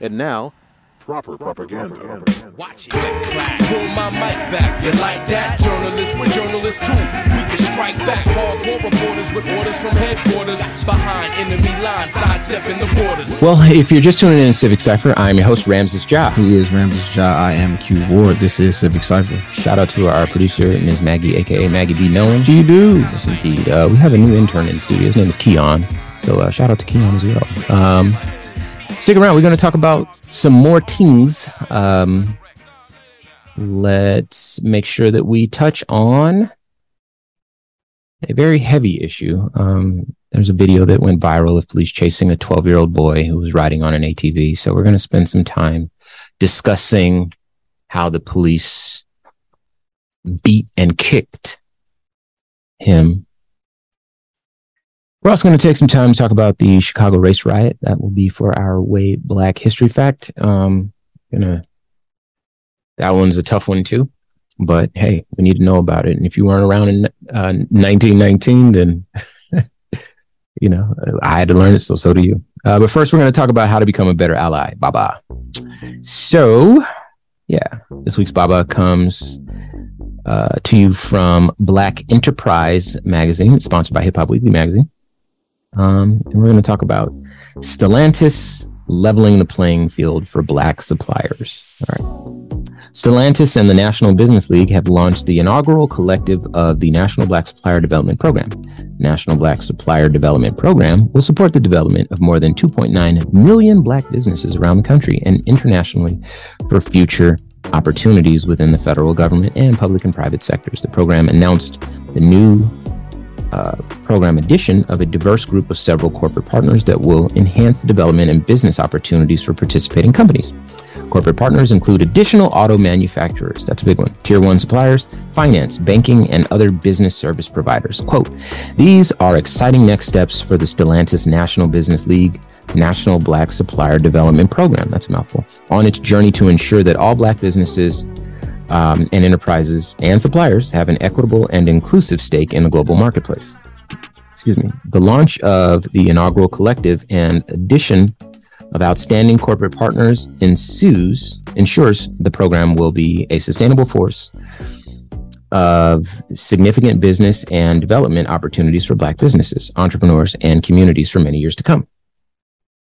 And now, proper propaganda. Watch it. Pull my mic back. You like that? Journalists with journalists too. We can strike back. Hardcore reporters with orders from headquarters. Behind enemy lines, sidestepping the borders. Well, if you're just tuning in to Civic Cipher, I'm your host, Ramses Ja. He is Ramses Ja. I am Q Ward. This is Civic Cipher. Shout out to our producer, Ms. Maggie, aka Maggie B. Nolan. She do. Yes, indeed. Uh, we have a new intern in the studio. His name is Keon. So uh, shout out to Keon as well. Um, stick around. We're going to talk about some more things. Um, let's make sure that we touch on a very heavy issue. Um, there's a video that went viral of police chasing a 12 year old boy who was riding on an ATV. So we're going to spend some time discussing how the police beat and kicked him. We're also going to take some time to talk about the Chicago race riot. That will be for our way black history fact. Um, gonna that one's a tough one too, but hey, we need to know about it. And if you weren't around in uh, 1919, then you know I had to learn it, so so do you. Uh, but first, we're going to talk about how to become a better ally. Baba. So, yeah, this week's Baba comes uh, to you from Black Enterprise magazine, it's sponsored by Hip Hop Weekly magazine. Um, and we're going to talk about Stellantis leveling the playing field for black suppliers. All right. Stellantis and the National Business League have launched the inaugural collective of the National Black Supplier Development Program. National Black Supplier Development Program will support the development of more than 2.9 million black businesses around the country and internationally for future opportunities within the federal government and public and private sectors. The program announced the new uh, program addition of a diverse group of several corporate partners that will enhance the development and business opportunities for participating companies. Corporate partners include additional auto manufacturers, that's a big one, tier one suppliers, finance, banking, and other business service providers. Quote, these are exciting next steps for the Stellantis National Business League National Black Supplier Development Program, that's a mouthful, on its journey to ensure that all black businesses um, and enterprises and suppliers have an equitable and inclusive stake in the global marketplace. Excuse me. The launch of the inaugural collective and addition of outstanding corporate partners ensues ensures the program will be a sustainable force of significant business and development opportunities for black businesses, entrepreneurs, and communities for many years to come.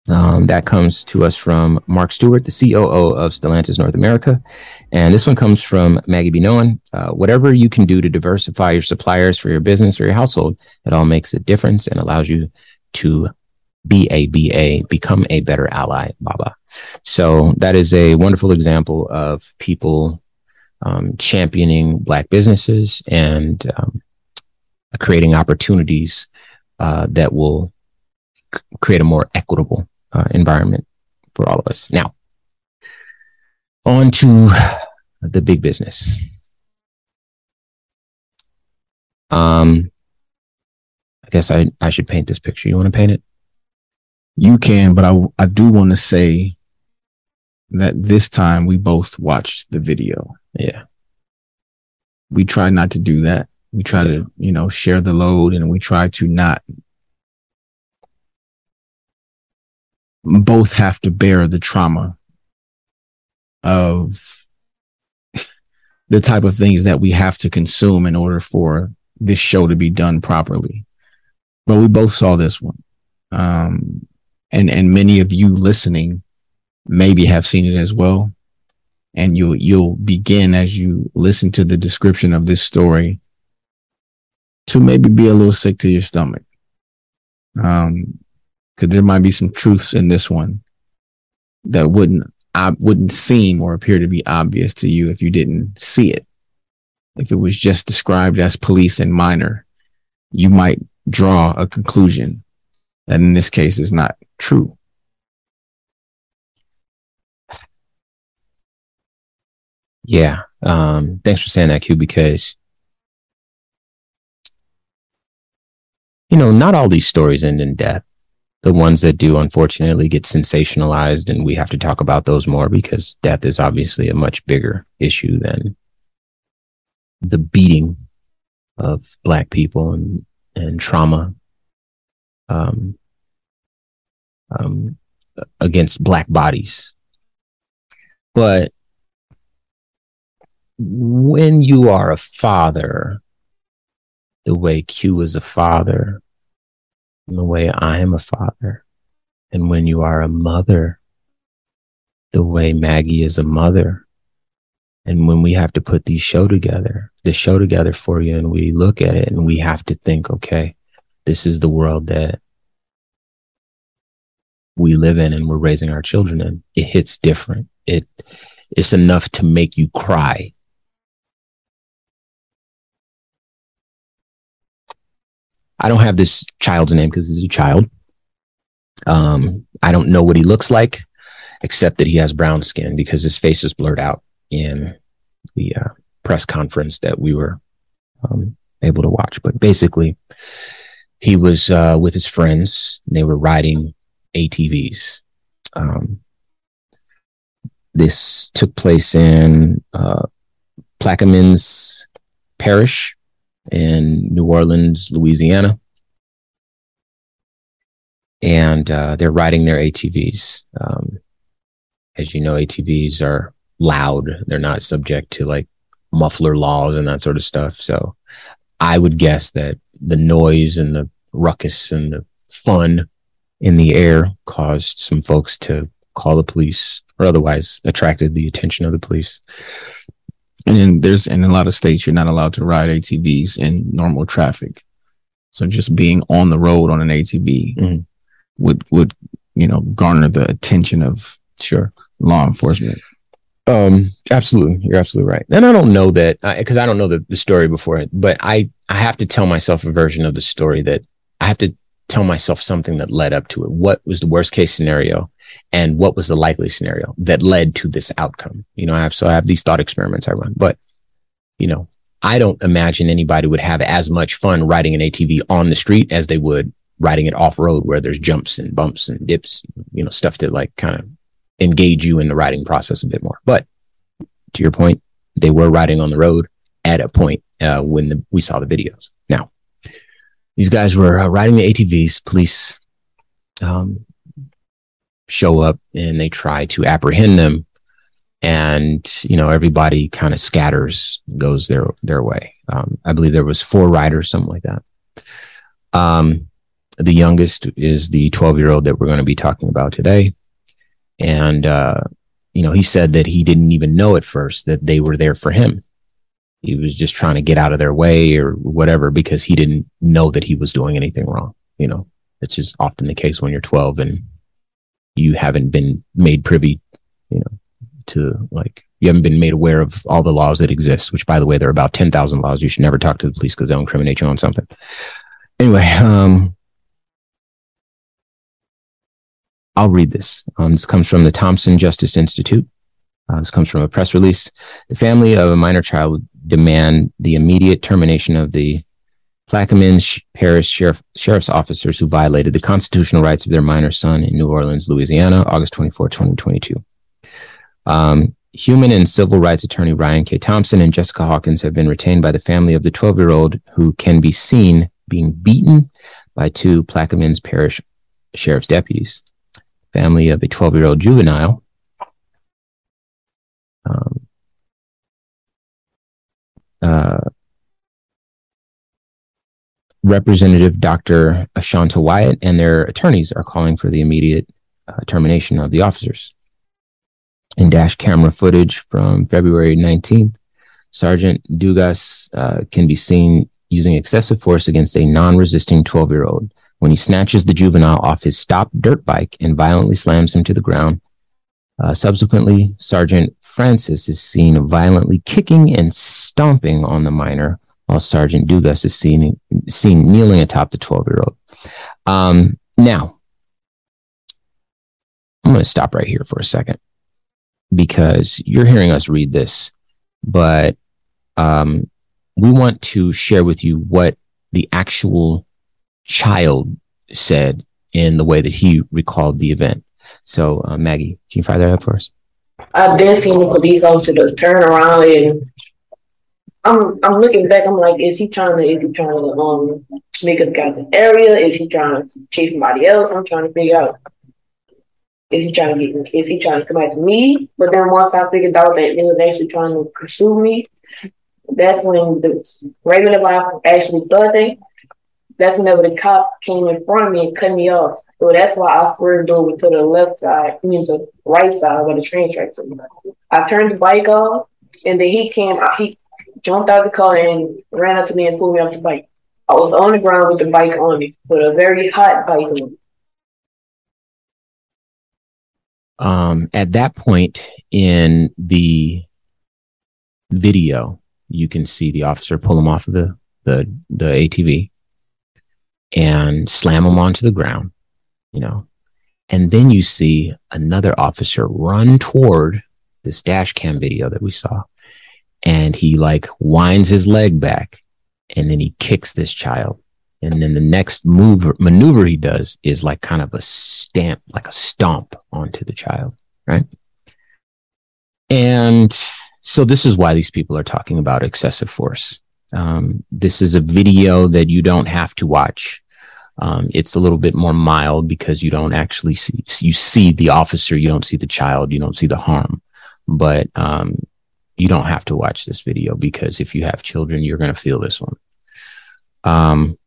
Um, that comes to us from Mark Stewart, the COO of Stellantis North America. And this one comes from Maggie B. Nolan. Uh, whatever you can do to diversify your suppliers for your business or your household, it all makes a difference and allows you to be a BA, become a better ally, Baba. So that is a wonderful example of people um, championing Black businesses and um, creating opportunities uh, that will create a more equitable uh, environment for all of us. Now, on to the big business. Um, I guess I, I should paint this picture. You want to paint it? You can, but I I do want to say that this time we both watched the video. Yeah. We try not to do that. We try to, you know, share the load and we try to not both have to bear the trauma of the type of things that we have to consume in order for this show to be done properly. But we both saw this one. Um, and, and many of you listening maybe have seen it as well. And you'll, you'll begin as you listen to the description of this story to maybe be a little sick to your stomach. Um, cause there might be some truths in this one that wouldn't, I wouldn't seem or appear to be obvious to you if you didn't see it. If it was just described as police and minor, you might draw a conclusion that in this case is not true. Yeah. Um, thanks for saying that, Q, because you know, not all these stories end in death. The ones that do, unfortunately, get sensationalized, and we have to talk about those more because death is obviously a much bigger issue than the beating of black people and and trauma um, um, against black bodies. But when you are a father, the way Q is a father, and the way I am a father, and when you are a mother, the way Maggie is a mother, and when we have to put these show together, the show together for you, and we look at it and we have to think, okay, this is the world that we live in and we're raising our children in. It hits different. It it's enough to make you cry. I don't have this child's name because he's a child. Um, I don't know what he looks like, except that he has brown skin because his face is blurred out in the uh, press conference that we were um, able to watch. But basically, he was uh, with his friends. They were riding ATVs. Um, this took place in uh, Plaquemines Parish in New Orleans, Louisiana. And uh, they're riding their ATVs. Um, as you know, ATVs are loud. They're not subject to like muffler laws and that sort of stuff. So I would guess that the noise and the ruckus and the fun in the air caused some folks to call the police or otherwise attracted the attention of the police. And then there's in a lot of states you're not allowed to ride ATVs in normal traffic. So just being on the road on an ATV mm-hmm. would would you know garner the attention of sure law enforcement. Um, absolutely, you're absolutely right. And I don't know that because I don't know the, the story before it, but I I have to tell myself a version of the story that I have to tell myself something that led up to it. What was the worst case scenario, and what was the likely scenario that led to this outcome? You know, I have so I have these thought experiments I run, but you know, I don't imagine anybody would have as much fun riding an ATV on the street as they would riding it off road where there's jumps and bumps and dips, you know, stuff to like kind of engage you in the riding process a bit more. But to your point, they were riding on the road at a point uh, when the, we saw the videos. Now, these guys were uh, riding the ATVs. Police um, show up and they try to apprehend them, and you know everybody kind of scatters, goes their their way. Um, I believe there was four riders, something like that. Um, the youngest is the 12 year old that we're going to be talking about today. And, uh, you know, he said that he didn't even know at first that they were there for him. He was just trying to get out of their way or whatever because he didn't know that he was doing anything wrong. You know, it's just often the case when you're 12 and you haven't been made privy, you know, to like, you haven't been made aware of all the laws that exist, which by the way, there are about 10,000 laws. You should never talk to the police because they'll incriminate you on something. Anyway, um, I'll read this. Um, this comes from the Thompson Justice Institute. Uh, this comes from a press release. The family of a minor child demand the immediate termination of the Plaquemines Parish Sheriff, Sheriff's officers who violated the constitutional rights of their minor son in New Orleans, Louisiana, August 24, 2022. Um, human and civil rights attorney Ryan K. Thompson and Jessica Hawkins have been retained by the family of the 12 year old who can be seen being beaten by two Plaquemines Parish Sheriff's deputies family of a 12 year old juvenile. Um, uh, Representative Dr. Ashanta Wyatt and their attorneys are calling for the immediate uh, termination of the officers. In dash camera footage from February 19th, Sergeant Dugas uh, can be seen using excessive force against a non resisting 12 year old when he snatches the juvenile off his stopped dirt bike and violently slams him to the ground. Uh, subsequently, Sergeant Francis is seen violently kicking and stomping on the minor, while Sergeant Dugas is seen, seen kneeling atop the 12 year old. Um, now, I'm going to stop right here for a second because you're hearing us read this, but um, we want to share with you what the actual child said in the way that he recalled the event. So, uh, Maggie, can you fire that up for us? I did see the police officer turn around and I'm I'm looking back. I'm like, is he trying to is he trying to um make us got the area? Is he trying to chase somebody else? I'm trying to figure out. is he trying to get? Is he trying to come after me? But then once I figured out that he was actually trying to pursue me, that's when the regular life was actually thudding. That's whenever the cop came in front of me and cut me off. So that's why I swerved over to the left side, I mean the right side where the train tracks. I turned the bike off, and then he came. He jumped out of the car and ran up to me and pulled me off the bike. I was on the ground with the bike on me, with a very hot bike on me. Um, at that point in the video, you can see the officer pull him off of the, the, the ATV and slam him onto the ground, you know. And then you see another officer run toward this dash cam video that we saw. And he like winds his leg back and then he kicks this child. And then the next move maneuver he does is like kind of a stamp, like a stomp onto the child, right? And so this is why these people are talking about excessive force. Um, this is a video that you don't have to watch. Um, it's a little bit more mild because you don't actually see you see the officer, you don't see the child, you don't see the harm. But um, you don't have to watch this video because if you have children, you're going to feel this one. Um,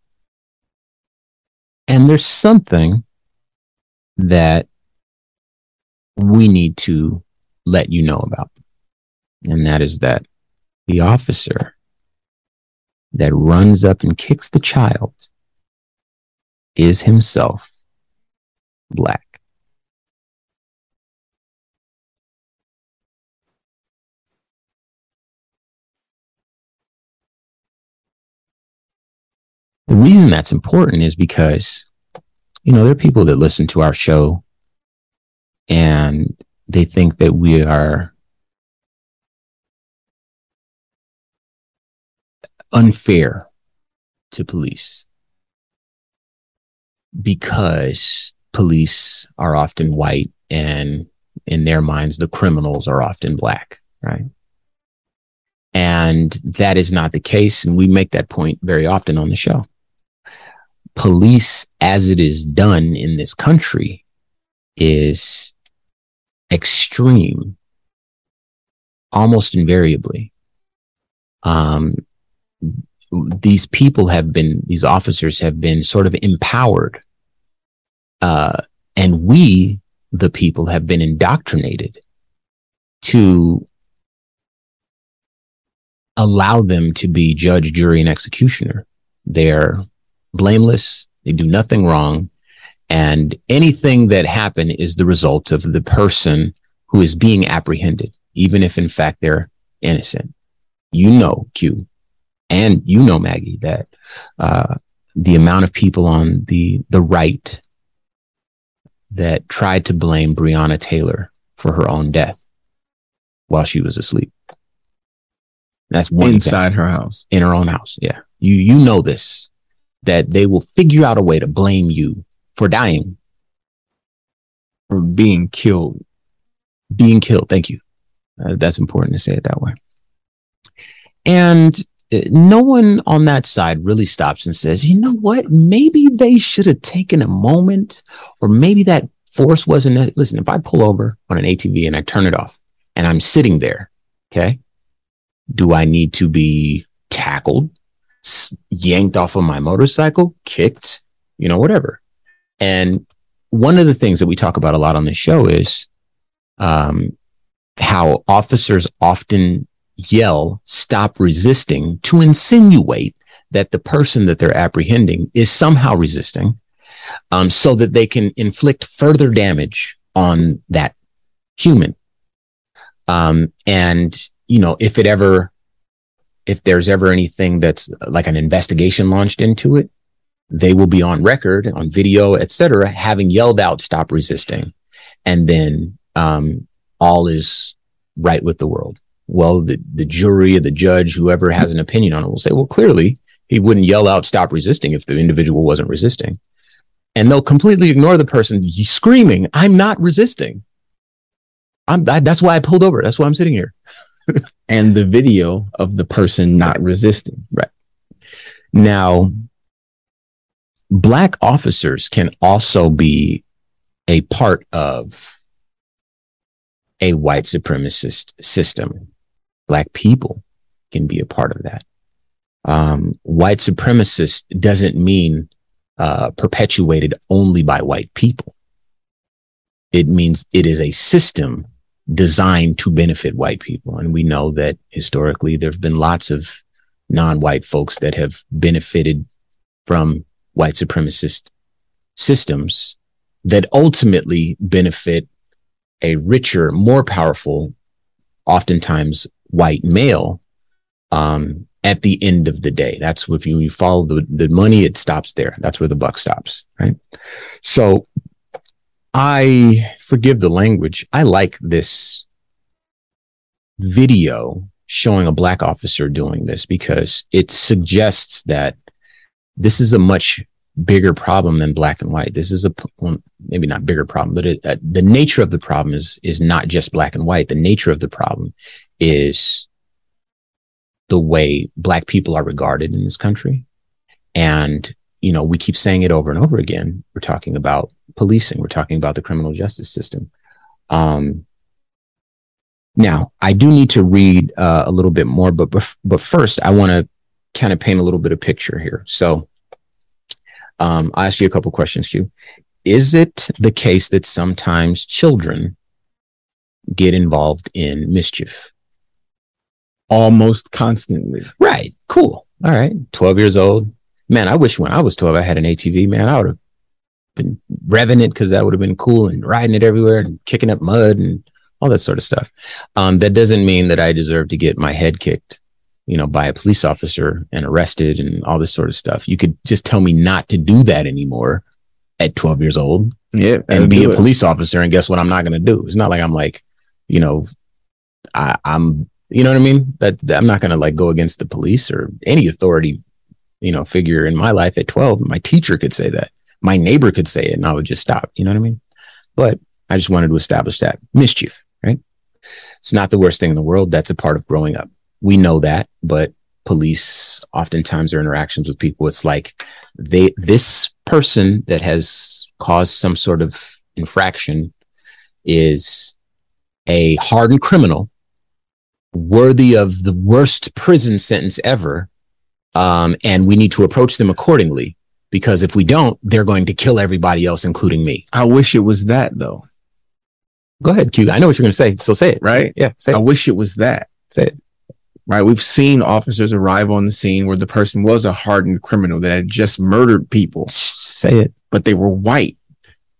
and there's something that we need to let you know about. And that is that the officer that runs up and kicks the child is himself black. The reason that's important is because, you know, there are people that listen to our show and they think that we are unfair to police because police are often white and in their minds the criminals are often black right? And that is not the case and we make that point very often on the show police as it is done in this country is extreme almost invariably. Um, these people have been these officers have been sort of empowered uh, and we the people have been indoctrinated to allow them to be judge jury and executioner. They're blameless. They do nothing wrong. And anything that happened is the result of the person who is being apprehended, even if in fact they're innocent. You know, Q, and you know, Maggie, that uh, the amount of people on the the right that tried to blame Breonna Taylor for her own death while she was asleep. That's one inside her house, in her own house. Yeah, you you know this that they will figure out a way to blame you for dying. For being killed. Being killed. Thank you. Uh, that's important to say it that way. And uh, no one on that side really stops and says, you know what? Maybe they should have taken a moment, or maybe that force wasn't. Listen, if I pull over on an ATV and I turn it off and I'm sitting there, okay, do I need to be tackled? Yanked off of my motorcycle, kicked, you know, whatever. And one of the things that we talk about a lot on the show is um, how officers often yell, stop resisting to insinuate that the person that they're apprehending is somehow resisting um, so that they can inflict further damage on that human. Um, and, you know, if it ever if there's ever anything that's like an investigation launched into it, they will be on record, on video, etc., having yelled out "Stop resisting," and then um, all is right with the world. Well, the the jury or the judge, whoever has an opinion on it, will say, "Well, clearly he wouldn't yell out "Stop resisting" if the individual wasn't resisting," and they'll completely ignore the person screaming, "I'm not resisting." I'm I, that's why I pulled over. That's why I'm sitting here and the video of the person not resisting. Right. Now, black officers can also be a part of a white supremacist system. Black people can be a part of that. Um, white supremacist doesn't mean uh, perpetuated only by white people. It means it is a system designed to benefit white people. And we know that historically there have been lots of non-white folks that have benefited from white supremacist systems that ultimately benefit a richer, more powerful, oftentimes white male um, at the end of the day. That's if you, you follow the, the money, it stops there. That's where the buck stops, right? So I forgive the language. I like this video showing a black officer doing this because it suggests that this is a much bigger problem than black and white. This is a well, maybe not bigger problem, but it, uh, the nature of the problem is is not just black and white. The nature of the problem is the way black people are regarded in this country, and you know we keep saying it over and over again. We're talking about policing. We're talking about the criminal justice system. Um, now, I do need to read uh, a little bit more, but but first, I want to kind of paint a little bit of picture here. So, um, I'll ask you a couple questions, Q. Is it the case that sometimes children get involved in mischief? Almost constantly. Right. Cool. All right. 12 years old. Man, I wish when I was 12, I had an ATV. Man, I would have been revving it because that would have been cool and riding it everywhere and kicking up mud and all that sort of stuff. Um, that doesn't mean that I deserve to get my head kicked, you know, by a police officer and arrested and all this sort of stuff. You could just tell me not to do that anymore at 12 years old. Yeah. And be a it. police officer. And guess what? I'm not going to do. It's not like I'm like, you know, I, I'm, you know what I mean? That, that I'm not going to like go against the police or any authority, you know, figure in my life at 12. My teacher could say that my neighbor could say it and I would just stop. You know what I mean? But I just wanted to establish that mischief, right? It's not the worst thing in the world. That's a part of growing up. We know that, but police oftentimes their interactions with people, it's like they, this person that has caused some sort of infraction is a hardened criminal worthy of the worst prison sentence ever. Um, and we need to approach them accordingly because if we don't, they're going to kill everybody else, including me. I wish it was that though. Go ahead, Q. I know what you're going to say. So say it. Right. Yeah. Say I wish it was that. Say it. Right. We've seen officers arrive on the scene where the person was a hardened criminal that had just murdered people. Say it. But they were white.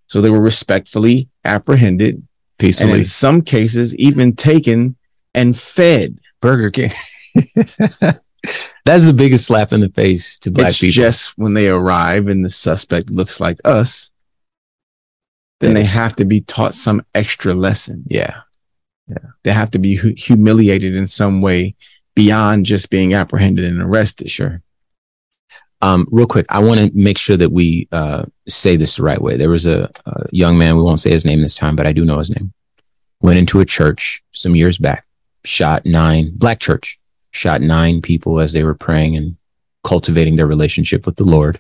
So they were respectfully apprehended, peacefully. And in some cases, even taken and fed. Burger King. That's the biggest slap in the face to black it's people. Just when they arrive and the suspect looks like us, then they have to be taught some extra lesson. Yeah. Yeah. They have to be hu- humiliated in some way beyond just being apprehended and arrested. Sure. Um, real quick, I want to make sure that we uh, say this the right way. There was a, a young man, we won't say his name this time, but I do know his name, went into a church some years back, shot nine, black church, shot nine people as they were praying and cultivating their relationship with the Lord.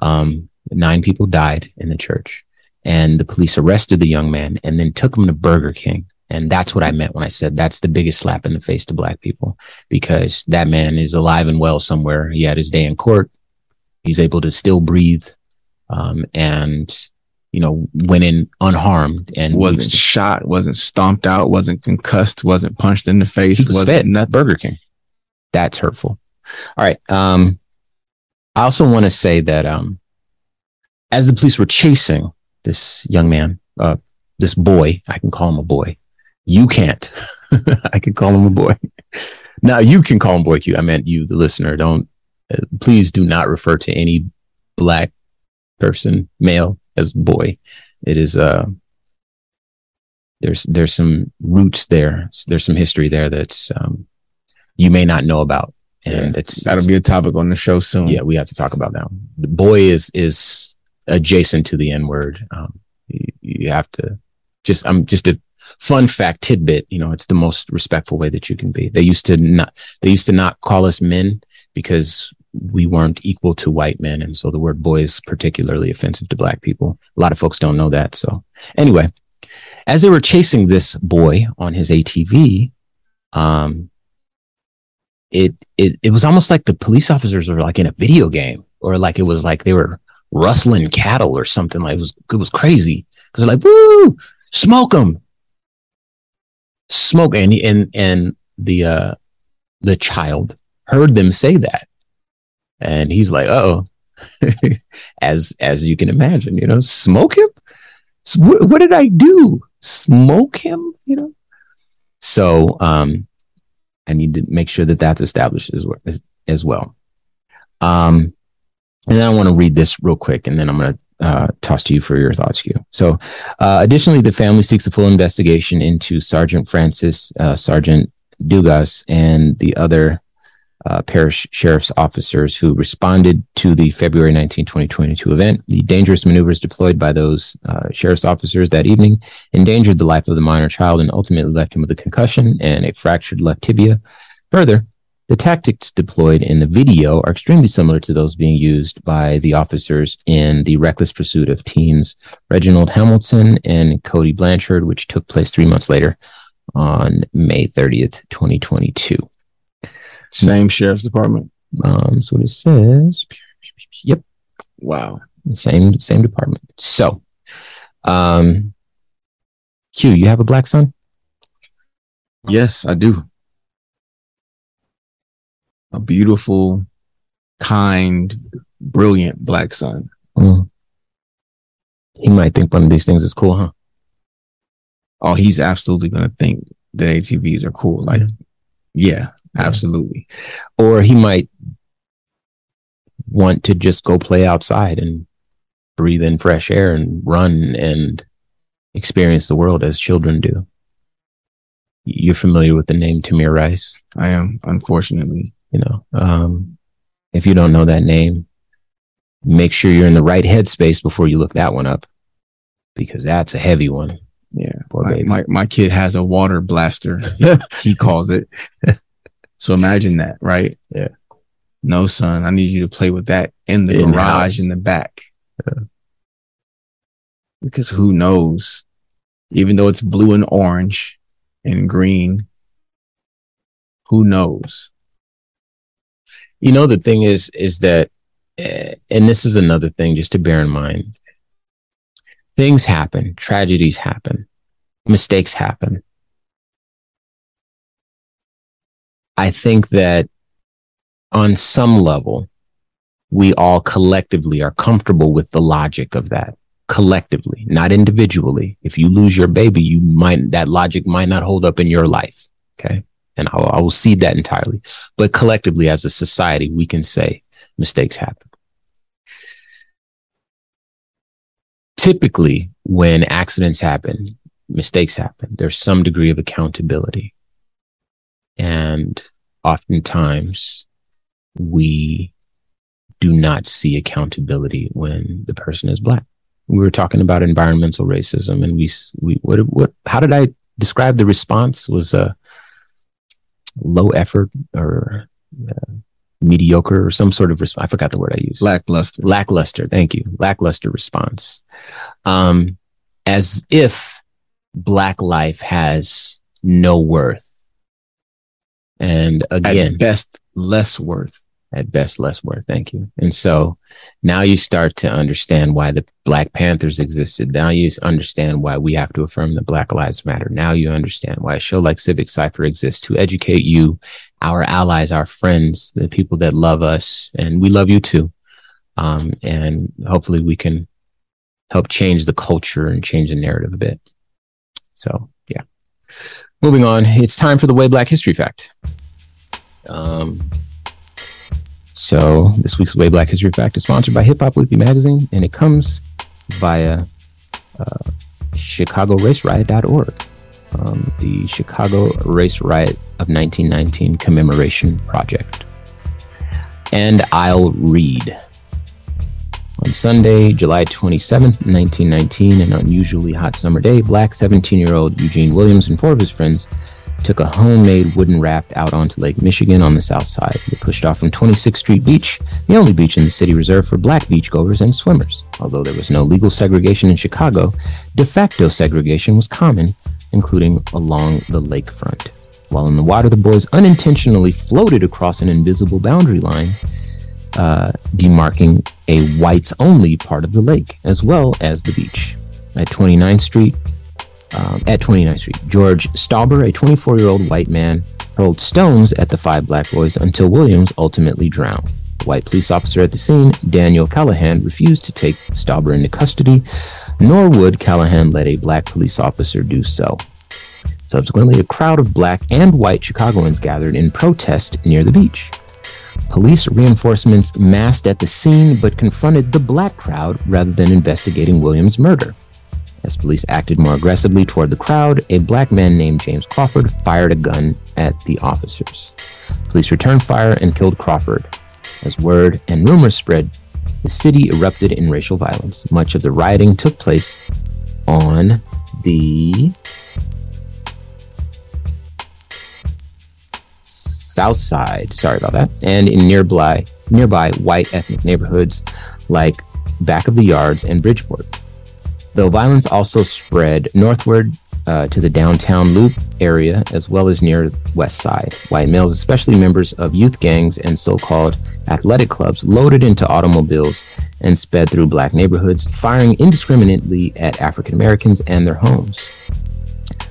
Um, nine people died in the church, and the police arrested the young man and then took him to Burger King. And that's what I meant when I said that's the biggest slap in the face to black people because that man is alive and well somewhere. He had his day in court. He's able to still breathe. Um, and you know, went in unharmed and wasn't shot, wasn't stomped out, wasn't concussed, wasn't punched in the face, he was fed that Burger King. That's hurtful. All right. Um, I also want to say that um, as the police were chasing this young man, uh, this boy, I can call him a boy. You can't. I can call him a boy. Now you can call him boy Q. I meant you, the listener. Don't uh, please do not refer to any black person, male, as boy. It is uh there's there's some roots there. There's some history there that's um, you may not know about. And yeah, that'll be a topic on the show soon. Yeah, we have to talk about that. The boy is is adjacent to the N word. Um, you, you, have to just I'm um, just a fun fact tidbit. You know, it's the most respectful way that you can be. They used to not they used to not call us men because we weren't equal to white men. And so the word boy is particularly offensive to black people. A lot of folks don't know that. So anyway, as they were chasing this boy on his ATV, um, it, it, it was almost like the police officers were like in a video game or like it was like they were rustling cattle or something like it was, it was crazy. Cause they're like, woo, smoke them, smoke. And, and, and the, uh, the child heard them say that. And he's like, oh, as, as you can imagine, you know, smoke him. What, what did I do? Smoke him, you know? So, um, I need to make sure that that's established as well. As, as well. Um, and then I want to read this real quick, and then I'm going to uh, toss to you for your thoughts, Q. So, uh, additionally, the family seeks a full investigation into Sergeant Francis, uh, Sergeant Dugas, and the other uh, parish sheriff's officers who responded to the February 19, 2022 event. The dangerous maneuvers deployed by those uh, sheriff's officers that evening endangered the life of the minor child and ultimately left him with a concussion and a fractured left tibia. Further, the tactics deployed in the video are extremely similar to those being used by the officers in the reckless pursuit of teens Reginald Hamilton and Cody Blanchard, which took place three months later on May 30th, 2022. Same sheriff's department. Um, so it says. Yep. Wow. Same same department. So, um, Q, you have a black son? Yes, I do. A beautiful, kind, brilliant black son. Mm. He might think one of these things is cool, huh? Oh, he's absolutely gonna think that ATVs are cool. Like, yeah, absolutely. Or he might want to just go play outside and breathe in fresh air and run and experience the world as children do. You're familiar with the name Tamir Rice? I am, unfortunately. You know, um, if you don't know that name, make sure you're in the right headspace before you look that one up because that's a heavy one. Yeah. My, my my kid has a water blaster, he calls it. so imagine that, right? Yeah. No, son, I need you to play with that in the In garage house. in the back. Yeah. Because who knows? Even though it's blue and orange and green, who knows? You know, the thing is, is that, uh, and this is another thing just to bear in mind. Things happen, tragedies happen, mistakes happen. I think that on some level, we all collectively are comfortable with the logic of that collectively, not individually. If you lose your baby, you might, that logic might not hold up in your life. Okay. And I'll, I will that entirely. But collectively, as a society, we can say mistakes happen. Typically, when accidents happen, mistakes happen, there's some degree of accountability. And oftentimes, we do not see accountability when the person is black. We were talking about environmental racism, and we we what what how did I describe the response was uh, low effort or uh, mediocre or some sort of response. I forgot the word I used. Lackluster. lackluster. Thank you. Lackluster response. Um, as if black life has no worth. And again, At best, less worth. at best less worth. Thank you. And so now you start to understand why the Black Panthers existed. Now you understand why we have to affirm the Black Lives Matter. Now you understand why a show like Civic Cipher exists to educate you, our allies, our friends, the people that love us, and we love you too. Um, and hopefully we can help change the culture and change the narrative a bit. So yeah. Moving on, it's time for the Way Black History Fact. Um, so this week's Way Black History Fact is sponsored by Hip Hop Weekly Magazine, and it comes via uh, ChicagoRaceRiot.org, um, the Chicago Race Riot of 1919 Commemoration Project. And I'll read. On Sunday, July 27, 1919, an unusually hot summer day, black 17 year old Eugene Williams and four of his friends took a homemade wooden raft out onto Lake Michigan on the south side. They pushed off from 26th Street Beach, the only beach in the city reserved for black beachgoers and swimmers. Although there was no legal segregation in Chicago, de facto segregation was common, including along the lakefront. While in the water, the boys unintentionally floated across an invisible boundary line, uh, demarking a whites only part of the lake, as well as the beach. At 29th Street, um, at 29th Street. George Stauber, a 24 year old white man, hurled stones at the five black boys until Williams ultimately drowned. The white police officer at the scene, Daniel Callahan, refused to take Stauber into custody, nor would Callahan let a black police officer do so. Subsequently, a crowd of black and white Chicagoans gathered in protest near the beach. Police reinforcements massed at the scene but confronted the black crowd rather than investigating Williams' murder. As police acted more aggressively toward the crowd, a black man named James Crawford fired a gun at the officers. Police returned fire and killed Crawford. As word and rumors spread, the city erupted in racial violence. Much of the rioting took place on the south side, sorry about that, and in nearby nearby white ethnic neighborhoods like Back of the Yards and Bridgeport. Though violence also spread northward uh, to the downtown loop area as well as near west side. White males especially members of youth gangs and so-called athletic clubs loaded into automobiles and sped through black neighborhoods firing indiscriminately at african americans and their homes.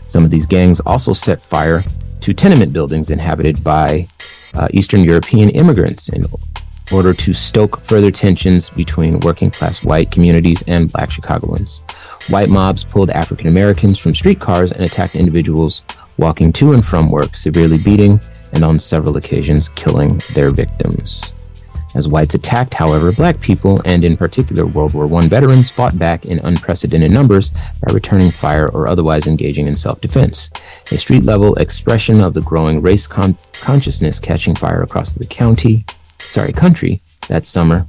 Some of these gangs also set fire to tenement buildings inhabited by uh, eastern european immigrants in order to stoke further tensions between working class white communities and black Chicagoans. White mobs pulled African Americans from streetcars and attacked individuals walking to and from work, severely beating and on several occasions killing their victims. As whites attacked, however, black people, and in particular World War I veterans, fought back in unprecedented numbers by returning fire or otherwise engaging in self defense. A street level expression of the growing race con- consciousness catching fire across the county sorry, country that summer.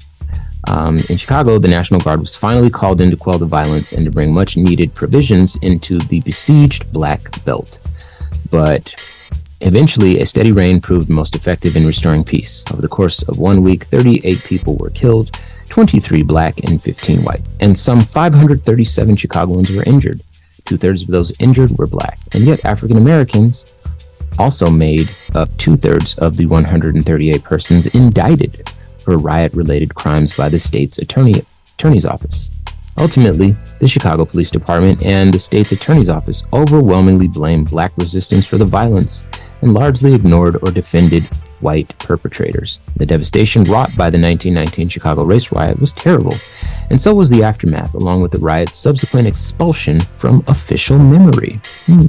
Um, in Chicago, the National Guard was finally called in to quell the violence and to bring much needed provisions into the besieged Black Belt. But eventually, a steady rain proved most effective in restoring peace. Over the course of one week, 38 people were killed, 23 black and 15 white, and some 537 Chicagoans were injured. Two thirds of those injured were black, and yet African Americans also made up two thirds of the 138 persons indicted for riot related crimes by the state's attorney, attorney's office. Ultimately, the Chicago Police Department and the state's attorney's office overwhelmingly blamed black resistance for the violence and largely ignored or defended white perpetrators. The devastation wrought by the 1919 Chicago race riot was terrible, and so was the aftermath, along with the riot's subsequent expulsion from official memory. Hmm.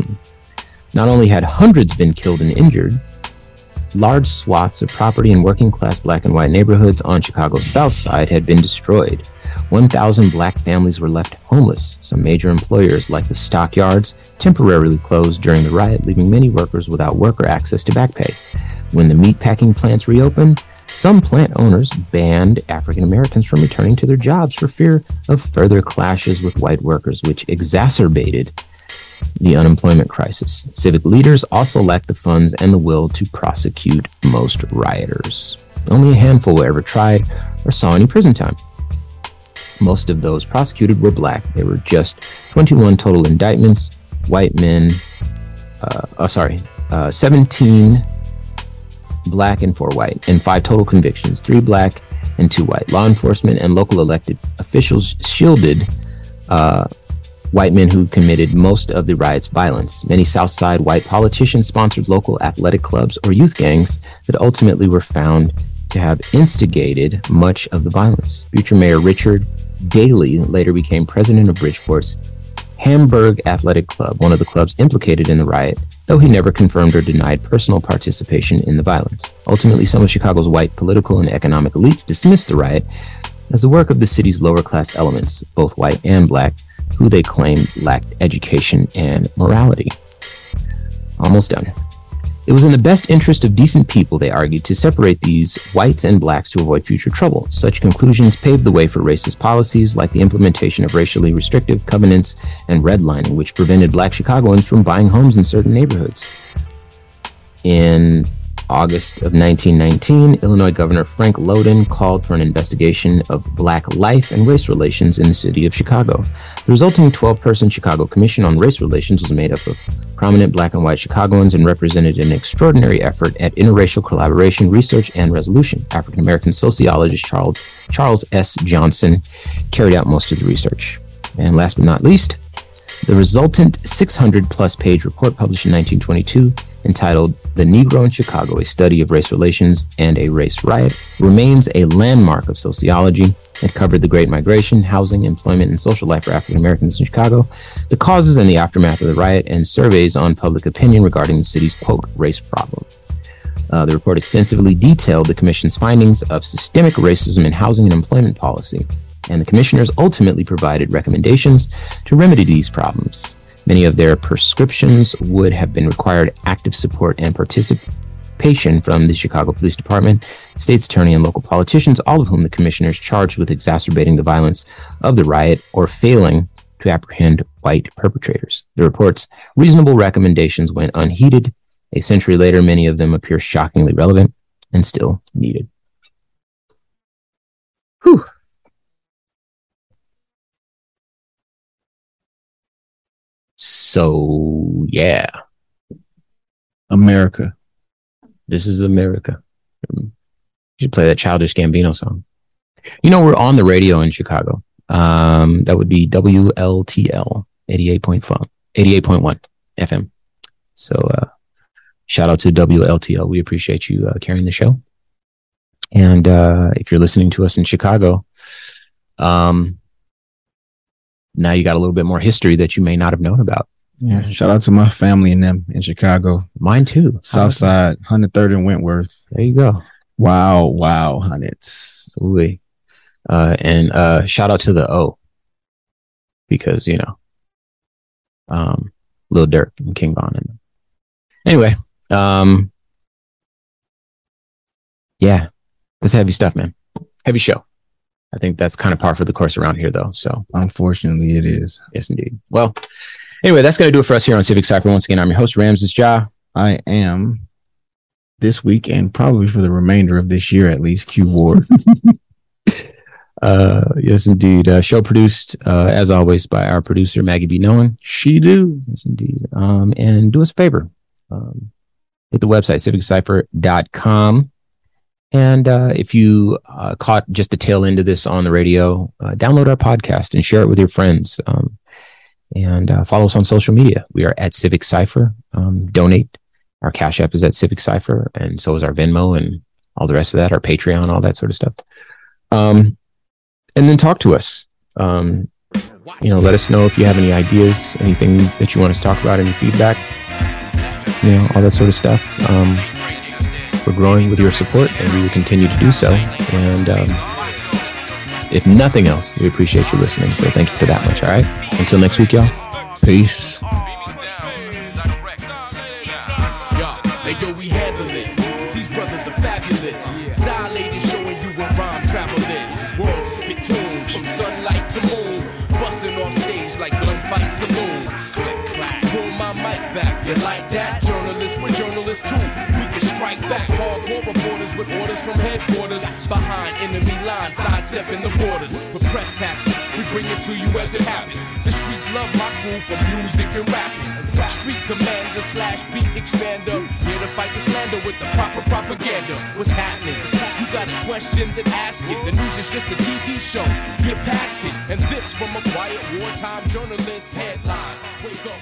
Not only had hundreds been killed and injured, large swaths of property in working class black and white neighborhoods on Chicago's south side had been destroyed. 1,000 black families were left homeless. Some major employers, like the stockyards, temporarily closed during the riot, leaving many workers without work or access to back pay. When the meatpacking plants reopened, some plant owners banned African Americans from returning to their jobs for fear of further clashes with white workers, which exacerbated the unemployment crisis. Civic leaders also lacked the funds and the will to prosecute most rioters. Only a handful were ever tried or saw any prison time. Most of those prosecuted were black. There were just 21 total indictments, white men, uh, oh, sorry, uh, 17 black and four white, and five total convictions, three black and two white. Law enforcement and local elected officials shielded uh, white men who committed most of the riot's violence. Many Southside white politicians sponsored local athletic clubs or youth gangs that ultimately were found to have instigated much of the violence. Future Mayor Richard Daley later became president of Bridgeport's Hamburg Athletic Club, one of the clubs implicated in the riot, though he never confirmed or denied personal participation in the violence. Ultimately, some of Chicago's white political and economic elites dismissed the riot as the work of the city's lower class elements, both white and black, who they claimed lacked education and morality. Almost done. It was in the best interest of decent people, they argued, to separate these whites and blacks to avoid future trouble. Such conclusions paved the way for racist policies like the implementation of racially restrictive covenants and redlining, which prevented black Chicagoans from buying homes in certain neighborhoods. In August of 1919, Illinois Governor Frank Lowden called for an investigation of black life and race relations in the city of Chicago. The resulting 12 person Chicago Commission on Race Relations was made up of prominent black and white Chicagoans and represented an extraordinary effort at interracial collaboration, research, and resolution. African American sociologist Charles, Charles S. Johnson carried out most of the research. And last but not least, the resultant 600 plus page report published in 1922 entitled The Negro in Chicago, a study of race relations and a race riot, remains a landmark of sociology. It covered the Great Migration, housing, employment, and social life for African Americans in Chicago, the causes and the aftermath of the riot, and surveys on public opinion regarding the city's quote, race problem. Uh, the report extensively detailed the Commission's findings of systemic racism in housing and employment policy, and the commissioners ultimately provided recommendations to remedy these problems. Many of their prescriptions would have been required active support and participation from the Chicago Police Department, state's attorney, and local politicians, all of whom the commissioners charged with exacerbating the violence of the riot or failing to apprehend white perpetrators. The report's reasonable recommendations went unheeded. A century later, many of them appear shockingly relevant and still needed. Whew. So yeah, America. this is America. You should play that childish Gambino song. You know, we're on the radio in Chicago. Um, that would be WLTL 88.1, 88.1 FM. So, uh, shout out to WLTL. We appreciate you uh, carrying the show. And uh, if you're listening to us in Chicago, um, now you got a little bit more history that you may not have known about. Yeah. Shout out to my family and them in Chicago. Mine too. South Side, 103rd and Wentworth. There you go. Wow, wow, hundreds. Ooh. Uh, and uh, shout out to the O because you know, um, Lil Durk and King Von. And them. anyway, um, yeah, that's heavy stuff, man. Heavy show. I think that's kind of par for the course around here, though. So Unfortunately, it is. yes, indeed. Well, anyway, that's gonna do it for us here on Civic Cipher. Once again, I'm your host, Ramses Ja. I am this week and probably for the remainder of this year at least. Q Ward. Uh, yes, indeed. Uh, show produced, uh, as always, by our producer Maggie B. Nolan. she do. Yes, indeed. Um, and do us a favor. Um, hit the website, civiccipher.com. And uh, if you uh, caught just the tail end of this on the radio, uh, download our podcast and share it with your friends. Um, and uh, follow us on social media. We are at Civic Cipher. Um, donate. Our Cash App is at Civic Cipher, and so is our Venmo and all the rest of that, our Patreon, all that sort of stuff. Um, and then talk to us. Um, you know, let us know if you have any ideas, anything that you want us to talk about, any feedback, you know, all that sort of stuff. Um, we're growing with your support, and we will continue to do so. And um, if nothing else, we appreciate you listening. So thank you for that much. All right. Until next week, y'all. Peace. From headquarters. Behind enemy lines, sidestepping the borders. With press passes, we bring it to you as it happens. The streets love my crew for music and rapping. Street commander slash beat expander. Here to fight the slander with the proper propaganda. What's happening? You got a question, then ask it. The news is just a TV show. Get past it. And this from a quiet wartime journalist headlines. Wake up.